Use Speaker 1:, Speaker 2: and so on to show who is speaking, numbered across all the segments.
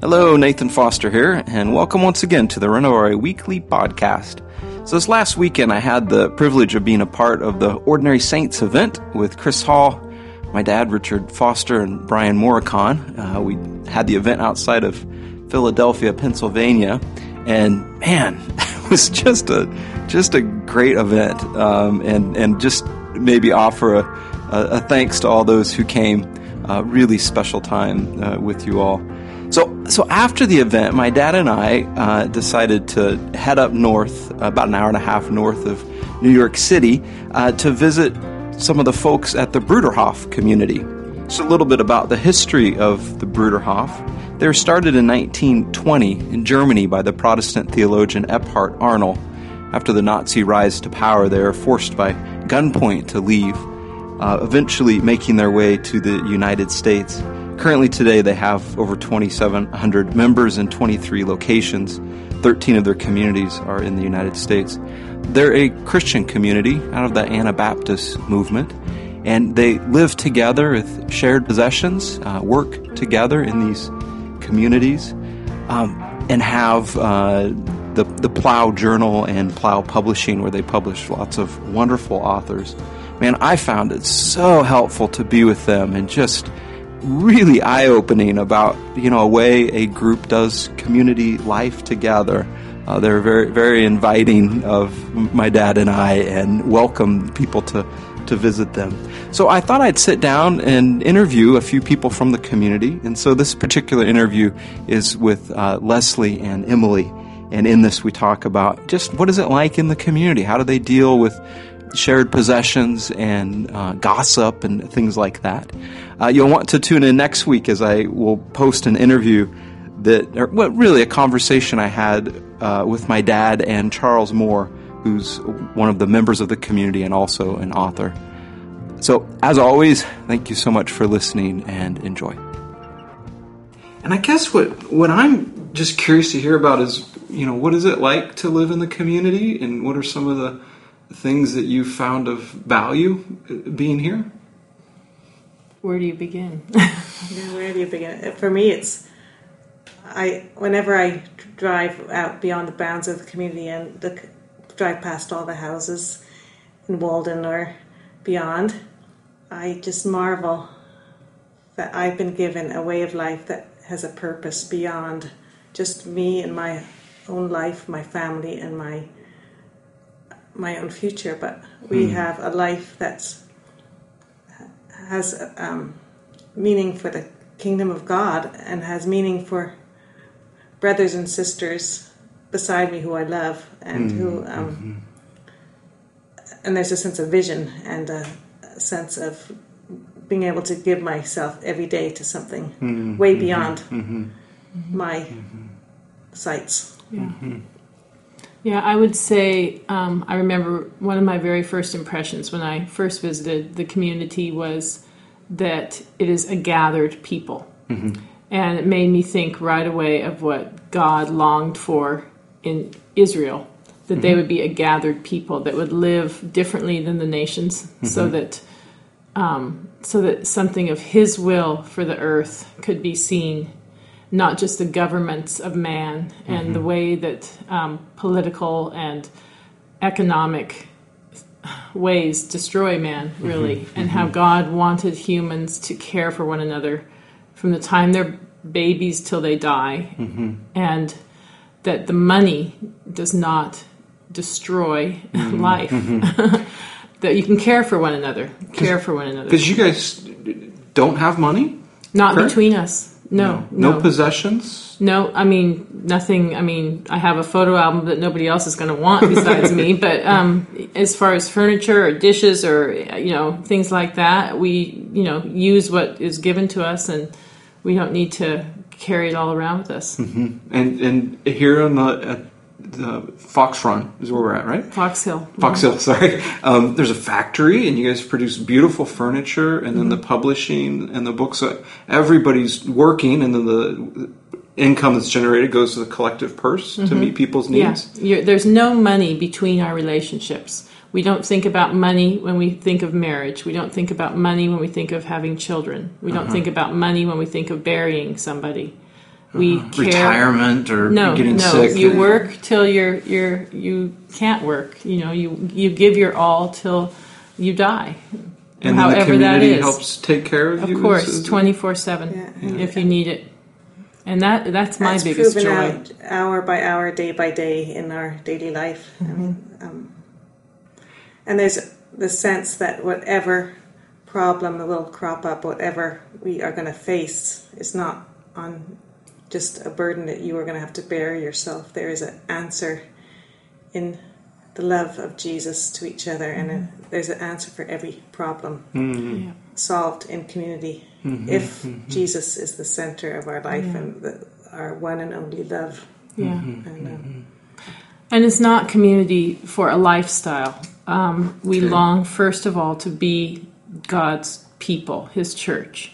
Speaker 1: Hello, Nathan Foster here, and welcome once again to the Renovare Weekly Podcast. So, this last weekend, I had the privilege of being a part of the Ordinary Saints event with Chris Hall, my dad, Richard Foster, and Brian Morykon. Uh, we had the event outside of Philadelphia, Pennsylvania, and man, it was just a just a great event, um, and and just maybe offer a, a, thanks to all those who came. Really special time uh, with you all. So, so after the event, my dad and I uh, decided to head up north, about an hour and a half north of New York City, uh, to visit some of the folks at the Bruderhof community. So, a little bit about the history of the Bruderhof. They were started in 1920 in Germany by the Protestant theologian Eberhard Arnold. After the Nazi rise to power, they were forced by gunpoint to leave, uh, eventually making their way to the United States. Currently, today, they have over 2,700 members in 23 locations. 13 of their communities are in the United States. They're a Christian community out of the Anabaptist movement, and they live together with shared possessions, uh, work together in these communities, um, and have uh, the, the Plough Journal and Plough Publishing, where they publish lots of wonderful authors. Man, I found it so helpful to be with them and just really eye opening about you know a way a group does community life together. Uh, they're very very inviting of my dad and I and welcome people to to visit them. So I thought I'd sit down and interview a few people from the community. And so this particular interview is with uh, Leslie and Emily. And in this, we talk about just what is it like in the community? How do they deal with shared possessions and uh, gossip and things like that. Uh, you'll want to tune in next week as I will post an interview that, or well, really a conversation I had uh, with my dad and Charles Moore, who's one of the members of the community and also an author. So, as always, thank you so much for listening and enjoy. And I guess what what I'm just curious to hear about is, you know, what is it like to live in the community, and what are some of the things that you found of value uh, being here?
Speaker 2: Where do you begin?
Speaker 3: yeah, where do you begin? For me, it's I whenever I drive out beyond the bounds of the community and look, drive past all the houses in Walden or beyond, I just marvel that I've been given a way of life that has a purpose beyond just me and my own life, my family, and my my own future, but we mm. have a life that's has um, meaning for the kingdom of God and has meaning for brothers and sisters beside me who I love and mm. who um, mm-hmm. and there's a sense of vision and a, a, sense of being able to give myself every day to something mm-hmm. way mm-hmm. beyond mm-hmm. my mm-hmm. sights.
Speaker 2: Yeah. Yeah, I would say um, I remember one of my very first impressions when I first visited the community was that it is a gathered people. Mm-hmm. And it made me think right away of what God longed for in Israel that mm-hmm. they would be a gathered people that would live differently than the nations mm-hmm. so that um, so that something of his will for the earth could be seen not just the governments of man and mm-hmm. the way that um, political and economic ways destroy man, mm-hmm. really, mm-hmm. and how God wanted humans to care for one another from the time they're babies till they die, mm-hmm. and that the money does not destroy mm-hmm. life. Mm-hmm. that you can care for one another, care for one another.
Speaker 1: Because you guys don't have money?
Speaker 2: Not Correct? between us. No,
Speaker 1: no, no, possessions.
Speaker 2: No, I mean nothing. I mean, I have a photo album that nobody else is going to want besides me. But um, as far as furniture or dishes or you know things like that, we you know use what is given to us, and we don't need to carry it all around with us.
Speaker 1: Mm-hmm. And and here on the the Fox Run is where we're at, right?
Speaker 2: Fox Hill.
Speaker 1: Fox Hill, sorry. Um, there's a factory, and you guys produce beautiful furniture, and then mm-hmm. the publishing and the books. So everybody's working, and then the income that's generated goes to the collective purse mm-hmm. to meet people's needs.
Speaker 2: Yeah. There's no money between our relationships. We don't think about money when we think of marriage. We don't think about money when we think of having children. We don't think about money when we think of burying somebody. We care.
Speaker 1: Retirement or
Speaker 2: No,
Speaker 1: getting
Speaker 2: no.
Speaker 1: sick.
Speaker 2: You work till you're you're you can't work. You know, you you give your all till you die.
Speaker 1: and then
Speaker 2: however
Speaker 1: the
Speaker 2: that
Speaker 1: community
Speaker 2: is.
Speaker 1: helps take care of,
Speaker 2: Of
Speaker 1: you.
Speaker 2: Of course,
Speaker 1: Is- is-
Speaker 2: twenty four seven if you need it. And that that's my
Speaker 3: That's
Speaker 2: biggest
Speaker 3: proven
Speaker 2: joy.
Speaker 3: out hour by hour, day by day in our daily life. I mean, um, and there's the sense that whatever problem will crop up, whatever we are going to face, is not on just a burden that you are going to have to bear yourself. There is an answer in the love of Jesus to each other, and a, mm-hmm. there's an answer for every problem mm-hmm.
Speaker 2: Yeah.
Speaker 3: solved in community mm-hmm. if Jesus is the center of our life and the, our one and only love.
Speaker 2: Yeah.
Speaker 3: And, um,
Speaker 2: And it's not community for a lifestyle. Um, we long, first of all, to be God's people, His church.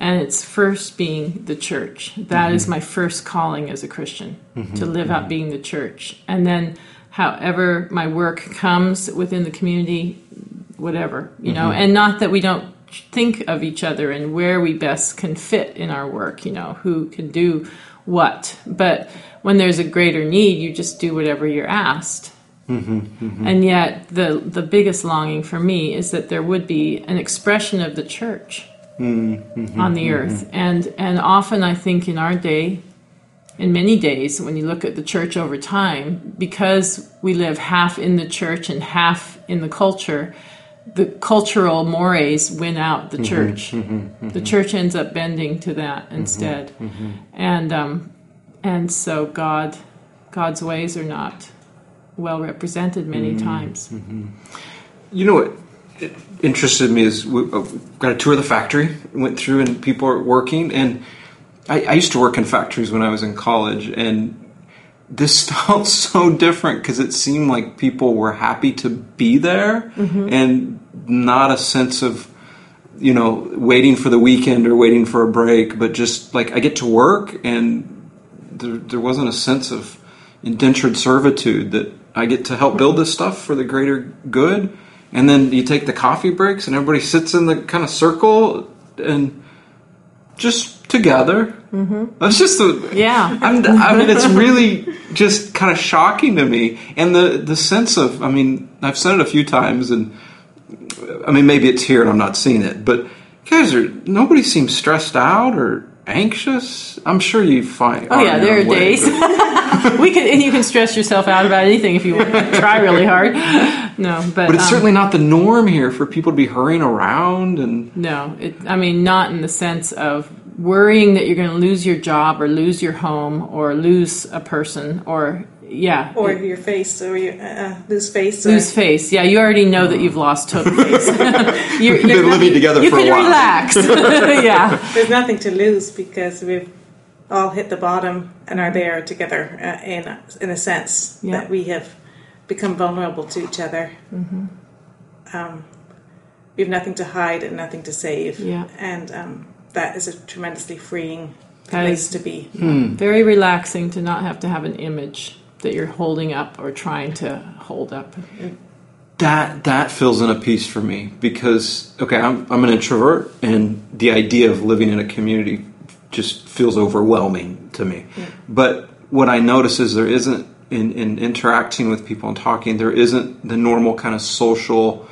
Speaker 2: And it's first being the church. That is mm-hmm. my first calling as a Christian, mm-hmm. to live out mm-hmm. being the church. And then, however my work comes within the community, whatever, you know, and not that we don't think of each other and where we best can fit in our work, you know, who can do what. But when there's a greater need, you just do whatever you're asked. And yet, the the biggest longing for me is that there would be an expression of the church Mm-hmm. on the mm-hmm. earth, and and often I think in our day, in many days, when you look at the church over time, because we live half in the church and half in the culture, the cultural mores win out the mm-hmm. church. The church ends up bending to that instead, and um, and so God, God's ways are not well represented many times.
Speaker 1: You know what interested me is we uh, got a tour of the factory, went through, and people are working. And I, I used to work in factories when I was in college, and this felt so different because it seemed like people were happy to be there, and not a sense of you know waiting for the weekend or waiting for a break, but just like I get to work, and there, there wasn't a sense of indentured servitude that I get to help build this stuff for the greater good. And then you take the coffee breaks, and everybody sits in the kind of circle and just together. Mm-hmm. That's just the
Speaker 2: Yeah.
Speaker 1: I'm, I mean, it's really just kind of shocking to me, and the the sense of I mean, I've said it a few times, and I mean, maybe it's here and I'm not seeing it, but guys are nobody seems stressed out or anxious. I'm sure you find.
Speaker 2: Oh yeah, there are
Speaker 1: way,
Speaker 2: days. we can, and you can stress yourself out about anything if you try really hard. No, but,
Speaker 1: But it's
Speaker 2: um,
Speaker 1: certainly not the norm here for people to be hurrying around and
Speaker 2: no. It, I mean, not in the sense of worrying that you're going to lose your job or lose your home or lose a person or yeah,
Speaker 3: or
Speaker 2: it-
Speaker 3: your face, or your uh, lose face, or
Speaker 2: lose face. Yeah, you already know that you've lost took face. you're,
Speaker 1: We've been living together
Speaker 2: you
Speaker 1: for a
Speaker 2: can
Speaker 1: while.
Speaker 2: relax. yeah,
Speaker 3: there's nothing to lose because we've all hit the bottom and are there together uh, in a, in a sense
Speaker 2: Yeah.
Speaker 3: that we have become vulnerable to each other.
Speaker 2: Mm-hmm.
Speaker 3: Um, we have nothing to hide and nothing to save,
Speaker 2: Yeah.
Speaker 3: and um, that is a tremendously freeing
Speaker 2: That
Speaker 3: place
Speaker 2: is-
Speaker 3: to be.
Speaker 2: very relaxing to not have to have an image that you're holding up or trying to hold up.
Speaker 1: that that fills in a piece for me because okay I'm, I'm an introvert and the idea of living in a community just feels overwhelming to me but what i notice is there isn't in, in interacting with people and talking there isn't the normal kind of social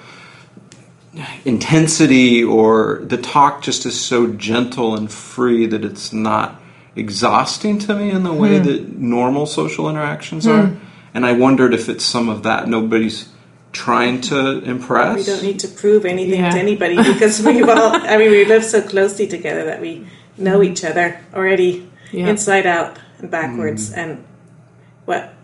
Speaker 1: intensity or the talk just is so gentle and free that it's not exhausting to me in the way hmm. that normal social interactions are hmm. and i wondered if it's some of that nobody's trying to impress
Speaker 3: We don't need to prove anything
Speaker 2: Yeah.
Speaker 3: to anybody because we've all, I mean, we live so closely together that we know each other already
Speaker 2: Yeah.
Speaker 3: inside out and backwards. Hmm. And what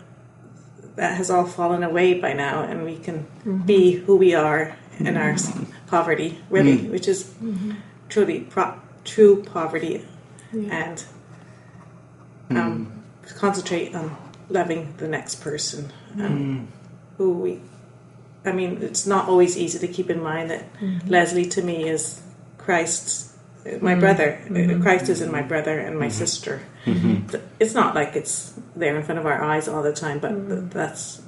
Speaker 3: that has all fallen away by now, and we can mm-hmm. be who we are in our mm-hmm. poverty, really, mm. which is mm-hmm. truly pro- true poverty, and mm. um, concentrate on loving the next person um, mm. who we I mean, it's not always easy to keep in mind that Leslie to me is Christ's, my mm-hmm. brother. Uh, Christ is in my mm-hmm. brother and my sister. Th- It's not like it's there in front of our eyes all the time, but th- that's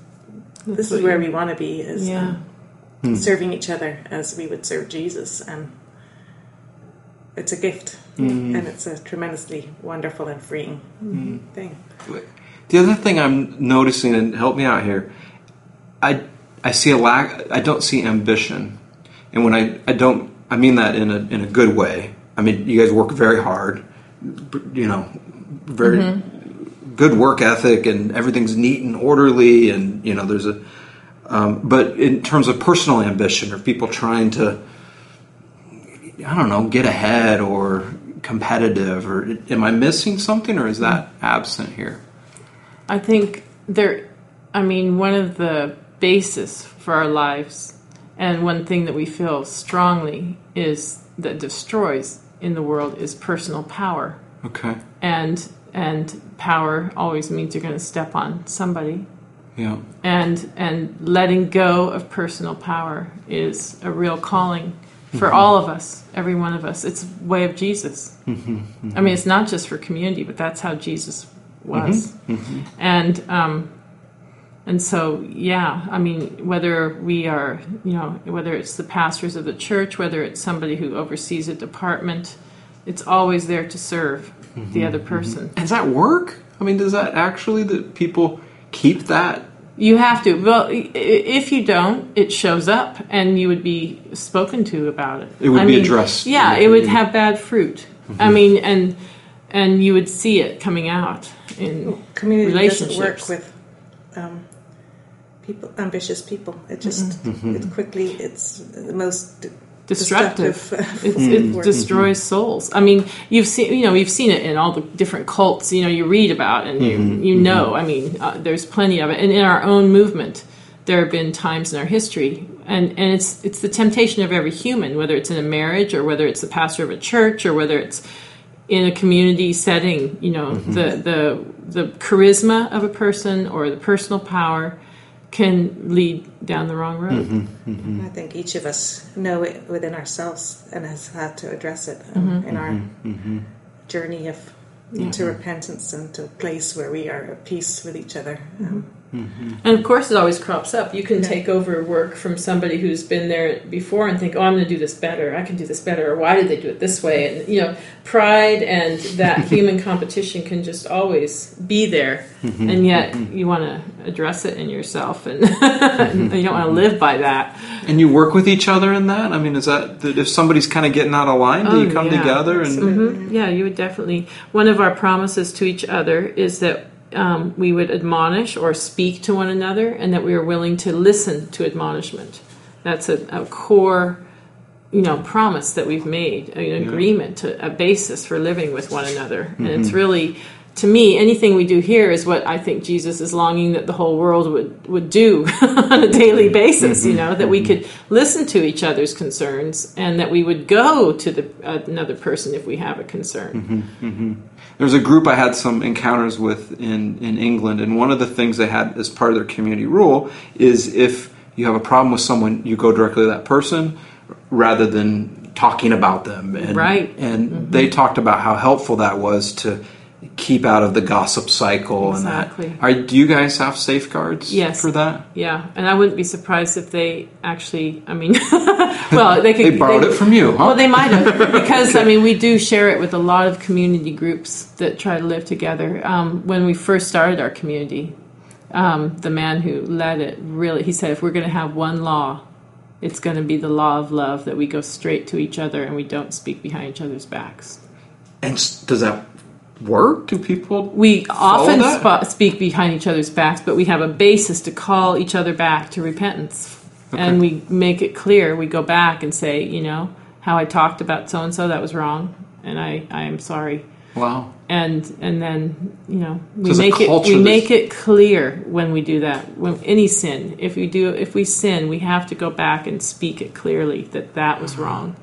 Speaker 3: this is where
Speaker 2: you-
Speaker 3: we want to be. Is
Speaker 2: Yeah.
Speaker 3: um, hmm. serving each other as we would serve Jesus, and it's a gift, and it's a tremendously wonderful and freeing thing.
Speaker 1: The other thing I'm noticing, and help me out here, I I see a lack. I don't see ambition, and when I I don't, I mean that in a in a good way. I mean you guys work very hard, you know, very good work ethic, and everything's neat and orderly, and you know there's a. Um, but in terms of personal ambition, or people trying to, I don't know, get ahead or competitive, or am I missing something, or is that absent here?
Speaker 2: I think there, I mean, one of the basis for our lives, and one thing that we feel strongly is that destroys in the world is personal power,
Speaker 1: Okay.
Speaker 2: and and power always means you're going to step on somebody,
Speaker 1: Yeah.
Speaker 2: and and letting go of personal power is a real calling for mm-hmm. all of us, every one of us. It's a way of Jesus. Mm-hmm. Mm-hmm. I mean, it's not just for community, but that's how Jesus was, and um, and so yeah. I mean, whether we are, you know, whether it's the pastors of the church, whether it's somebody who oversees a department, it's always there to serve the mm-hmm. other mm-hmm. person.
Speaker 1: Does that work? I mean, does that actually that people keep that?
Speaker 2: You have to. Well, i- i- if you don't, it shows up, and you would be spoken to about it.
Speaker 1: It would
Speaker 2: I
Speaker 1: be
Speaker 2: mean,
Speaker 1: addressed
Speaker 2: Yeah, it would have bad fruit. Mm-hmm. I mean, and and you would see it coming out in
Speaker 3: Community doesn't work
Speaker 2: relationships.
Speaker 3: with um, people, ambitious people. It just mm-hmm. it mm-hmm. quickly it's the most d-
Speaker 2: destructive.
Speaker 3: destructive,
Speaker 2: It's, it destroys souls. I mean, you've seen, you know, you've seen it in all the different cults. You know, you read about and you mm-hmm. you know. I mean, uh, there's plenty of it, and in our own movement, there have been times in our history, and and it's it's the temptation of every human, whether it's in a marriage or whether it's the pastor of a church or whether it's in a community setting. You know, the the the charisma of a person or the personal power can lead down the wrong road. Mm-hmm, mm-hmm.
Speaker 3: I think each of us know it within ourselves and has had to address it um, in our journey of to repentance and to a place where we are at peace with each other. Um,
Speaker 2: And of course, it always crops up. You can take over work from somebody who's been there before and think, "Oh, I'm going to do this better. I can do this better." Or why did they do it this way? And you know, pride and that human competition can just always be there, mm-hmm. and yet mm-hmm. you want to address it in yourself, and you don't want to mm-hmm. live by that.
Speaker 1: And you work with each other in that. I mean, is that, that if somebody's kind of getting out of line, do
Speaker 2: Oh,
Speaker 1: you come
Speaker 2: yeah.
Speaker 1: together and
Speaker 2: Mhm. Yeah, you would definitely. One of our promises to each other is that um, we would admonish or speak to one another, and that we are willing to listen to admonishment. That's a, a core, you know, promise that we've made, an agreement, to, a basis for living with one another, and it's really. To me, anything we do here is what I think Jesus is longing that the whole world would, would do on a daily mm-hmm. basis. You mm-hmm. know that we mm-hmm. could listen to each other's concerns and that we would go to the another person if we have a concern.
Speaker 1: There's a group I had some encounters with in, in England, and one of the things they had as part of their community rule is if you have a problem with someone, you go directly to that person rather than talking about them. And,
Speaker 2: Right.
Speaker 1: And they talked about how helpful that was to keep out of the gossip cycle
Speaker 2: Exactly.
Speaker 1: and that. Are, do you guys have safeguards
Speaker 2: Yes.
Speaker 1: for that?
Speaker 2: Yeah, and I wouldn't be surprised if they actually. I mean, well, they could.
Speaker 1: They borrowed it from you, huh?
Speaker 2: Well, they might have because I mean we do share it with a lot of community groups that try to live together. Um, when we first started our community, um, the man who led it really he said if we're going to have one law, it's going to be the law of love that we go straight to each other and we don't speak behind each other's backs.
Speaker 1: And does that work? Do people?
Speaker 2: We often spo- speak behind each other's backs, but we have a basis to call each other back to repentance. And we make it clear. We go back and say, you know, how I talked about so and so, that was wrong, and I, I am sorry.
Speaker 1: Wow.
Speaker 2: And and then you know we
Speaker 1: a
Speaker 2: make it we make it clear when we do that. When any sin, if we do if we sin, we have to go back and speak it clearly that that was wrong,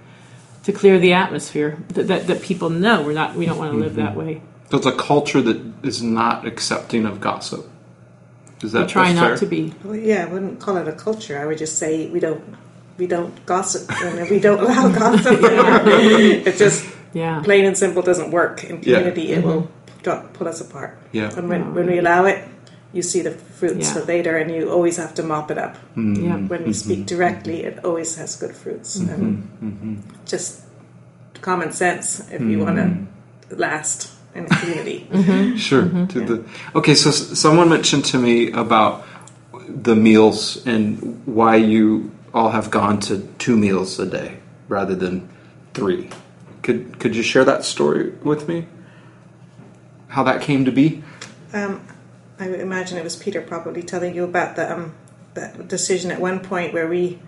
Speaker 2: to clear the atmosphere that that, that people know we're not we don't want to live that mm-hmm. way.
Speaker 1: So it's a culture that is not accepting of gossip. Is that
Speaker 2: We try not
Speaker 1: fair?
Speaker 2: to be.
Speaker 3: well, yeah, I wouldn't call it a culture. I would just say we don't we don't gossip and we don't allow gossip. it just
Speaker 2: Yeah.
Speaker 3: plain and simple doesn't work in
Speaker 1: Yeah.
Speaker 3: community. It mm-hmm. will dr- pull us apart.
Speaker 1: Yeah.
Speaker 3: And when, when we allow it, you see the fruits
Speaker 2: Yeah.
Speaker 3: later, and you always have to mop it up. Mm-hmm.
Speaker 2: Yeah.
Speaker 3: When we mm-hmm. speak directly, it always has good fruits. And mm-hmm. just common sense if you want to last in a community.
Speaker 1: Sure. To the okay. So s- someone mentioned to me about the meals and why you all have gone to two meals a day rather than three. Could could you share that story with me? How that came to be?
Speaker 3: Um, I would imagine it was Peter probably telling you about the um, that decision at one point where we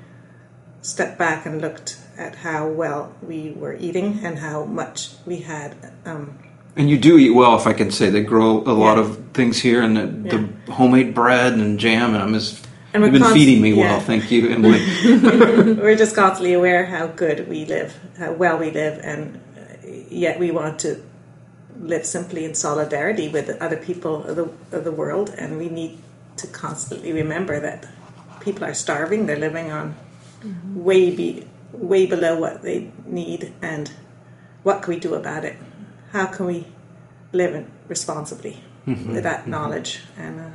Speaker 3: stepped back and looked at how well we were eating and how much we had. Um,
Speaker 1: And you do eat well, if I can say. They grow a lot
Speaker 3: Yeah.
Speaker 1: of things here, and the, the homemade bread and jam. And I'm just
Speaker 3: And
Speaker 1: you've been
Speaker 3: const-
Speaker 1: feeding me
Speaker 3: yeah.
Speaker 1: well. Thank you, Emily.
Speaker 3: we're just constantly aware how good we live, how well we live, and uh, yet we want to live simply in solidarity with other people of the, of the world, and we need to constantly remember that people are starving; they're living on way be way below what they need, and what can we do about it? How can we live in- responsibly with that knowledge? And uh,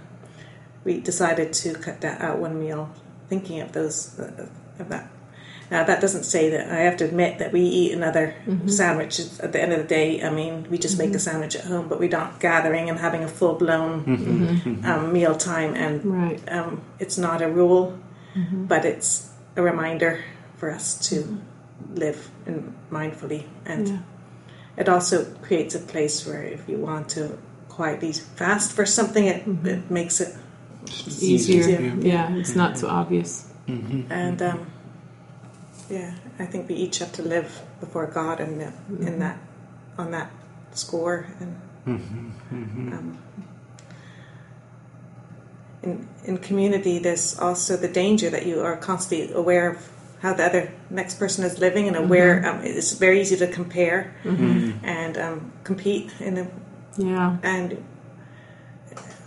Speaker 3: we decided to cut that out one meal, thinking of those uh, of that. Now that doesn't say that I have to admit that we eat another mm-hmm. sandwich at the end of the day. I mean, we just make a mm-hmm. sandwich at home, but we're not gathering and having a full blown mm-hmm. um, meal time. And
Speaker 2: Right.
Speaker 3: um, it's not a rule, but it's a reminder for us to live in mindfully. And
Speaker 2: Yeah.
Speaker 3: it also creates a place where if you want to quietly fast for something, it, it makes it
Speaker 2: Easier.
Speaker 3: Easier.
Speaker 2: Yeah. It's not so obvious.
Speaker 3: and um, yeah, I think we each have to live before God and uh, in, in that on that score and mm-hmm, mm-hmm. um, in in community. There's also the danger that you are constantly aware of how the other next person is living and aware. Um, it's very easy to compare and um, compete in a
Speaker 2: Yeah.
Speaker 3: and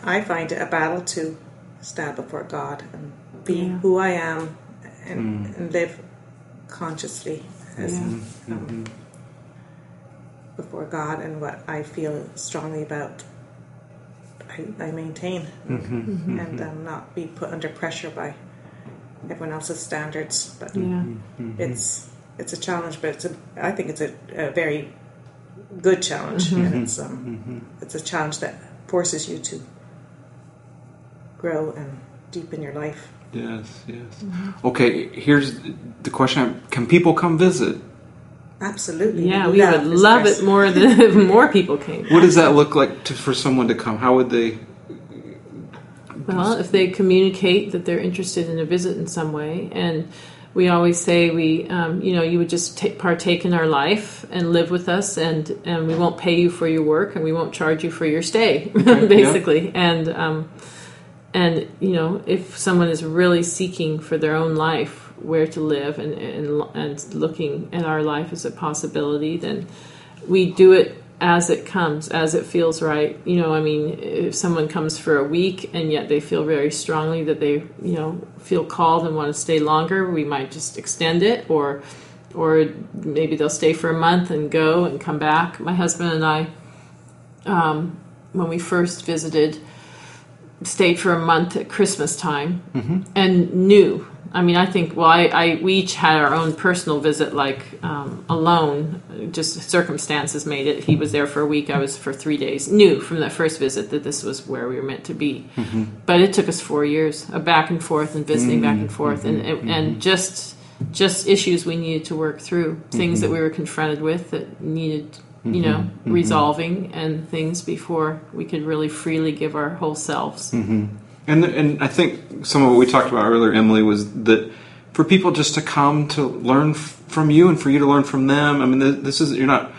Speaker 3: I find it a battle to stand before God and be
Speaker 2: Yeah.
Speaker 3: who I am and, mm. and live consciously as,
Speaker 2: Yeah. Mm-hmm.
Speaker 3: um, before God and what I feel strongly about. I, I maintain mm-hmm. Mm-hmm. and um, not be put under pressure by everyone else's standards. But
Speaker 2: Yeah.
Speaker 3: it's it's a challenge, but it's a I think it's a, a very good challenge, and it's um it's a challenge that forces you to grow and deepen your life.
Speaker 1: Yes, yes. Okay, here's the question: Can people come visit?
Speaker 3: Absolutely,
Speaker 2: Yeah. We would love
Speaker 3: person.
Speaker 2: it more than if more people came.
Speaker 1: What does that look like to, for someone to come? How would they?
Speaker 2: Well, if they communicate that they're interested in a visit in some way, and we always say we, um, you know, you would just ta partake in our life and live with us, and and we won't pay you for your work, and we won't charge you for your stay, basically. And um, and you know, if someone is really seeking for their own life, where to live, and and and looking at our life as a possibility, then we do it as it comes, as it feels right. You know, I mean, if someone comes for a week and yet they feel very strongly that they, you know, feel called and want to stay longer, we might just extend it, or, or maybe they'll stay for a month and go and come back. My husband and I, um, when we first visited, stayed for a month at Christmas time mm-hmm. and knew. I mean, I think. Well, I, I we each had our own personal visit, like um, alone. Just circumstances made it. He was there for a week. I was for three days. Knew from that first visit that this was where we were meant to be. Mm-hmm. But it took us four years of back and forth and visiting back and forth, mm-hmm. and and, and just just issues we needed to work through, things that we were confronted with that needed. You know, mm-hmm. Mm-hmm. resolving and things before we could really freely give our whole selves. Mm-hmm.
Speaker 1: And and I think some of what we talked about earlier, Emily, was that for people just to come to learn f- from you and for you to learn from them. I mean, th- this is you're not,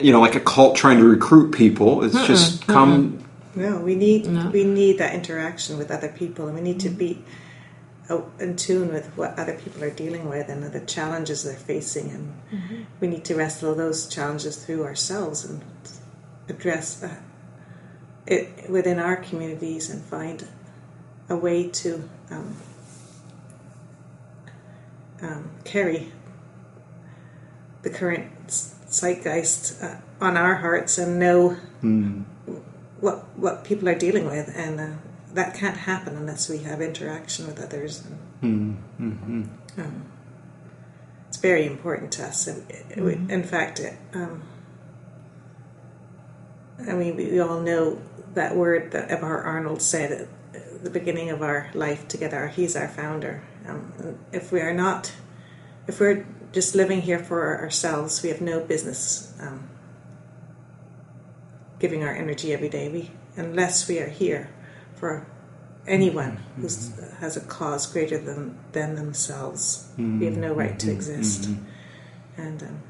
Speaker 1: you know, like a cult trying to recruit people. It's just come.
Speaker 3: No, we need
Speaker 2: No.
Speaker 3: we need that interaction with other people, and we need to be in tune with what other people are dealing with and the challenges they're facing, and we need to wrestle those challenges through ourselves and address uh, it within our communities and find a way to um, um, carry the current zeitgeist uh, on our hearts and know what what people are dealing with and uh, that can't happen unless we have interaction with others. And, um, it's very important to us. And it- we- In fact, it, um, I mean, we, we all know that word that Eberhard Arnold said at the beginning of our life together. He's our founder. Um, if we are not, if we're just living here for ourselves, we have no business um, giving our energy every day. We, unless we are here for anyone who has a cause greater than than themselves, mm-hmm. we have no right to mm-hmm. exist. Mm-hmm. And um,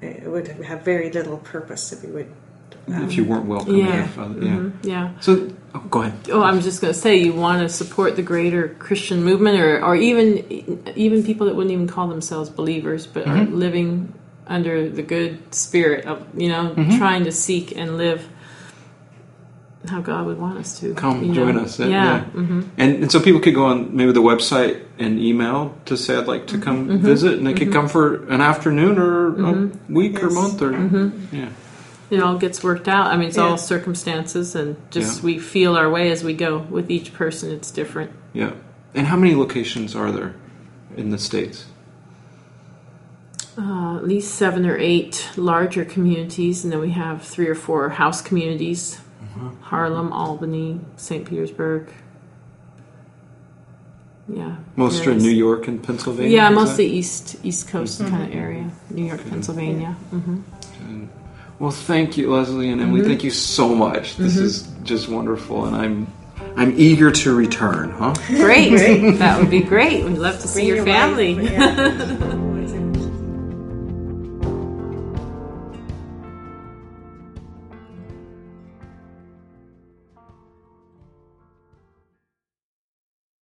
Speaker 3: it would have very little purpose if we would.
Speaker 1: if you weren't welcome.
Speaker 2: Yeah.
Speaker 1: of other- yeah.
Speaker 2: Yeah.
Speaker 1: So, oh, go ahead.
Speaker 2: Oh, I'm just going to say you want to support the greater Christian movement, or, or even even people that wouldn't even call themselves believers, but are living under the good spirit of you know trying to seek and live how God would want us to.
Speaker 1: Come
Speaker 2: you
Speaker 1: join
Speaker 2: know.
Speaker 1: us.
Speaker 2: Yeah. Mm-hmm.
Speaker 1: And, and so people could go on maybe the website and email to say I'd like to come
Speaker 2: Mm-hmm.
Speaker 1: visit, and they could come for an afternoon or a week or month or
Speaker 2: Mm-hmm.
Speaker 1: yeah.
Speaker 2: It all gets worked out. I mean, it's
Speaker 3: Yeah.
Speaker 2: all circumstances, and just
Speaker 1: Yeah.
Speaker 2: we feel our way as we go. With each person, it's different.
Speaker 1: Yeah. And how many locations are there in the states?
Speaker 2: Uh, at least seven or eight larger communities, and then we have three or four house communities Harlem, Albany, St. Petersburg. Yeah.
Speaker 1: Most are in New York and Pennsylvania.
Speaker 2: Yeah,
Speaker 1: is
Speaker 2: mostly
Speaker 1: that-
Speaker 2: east East Coast kind of area, New York, Pennsylvania. Mm-hmm.
Speaker 1: Well, thank you, Leslie and Emily.
Speaker 2: Mm-hmm.
Speaker 1: Thank you so much. This is just wonderful, and I'm I'm eager to return. Huh?
Speaker 2: Great. that would be great. We'd love to see
Speaker 3: Bring
Speaker 2: your
Speaker 3: wife,
Speaker 2: family.
Speaker 3: yeah.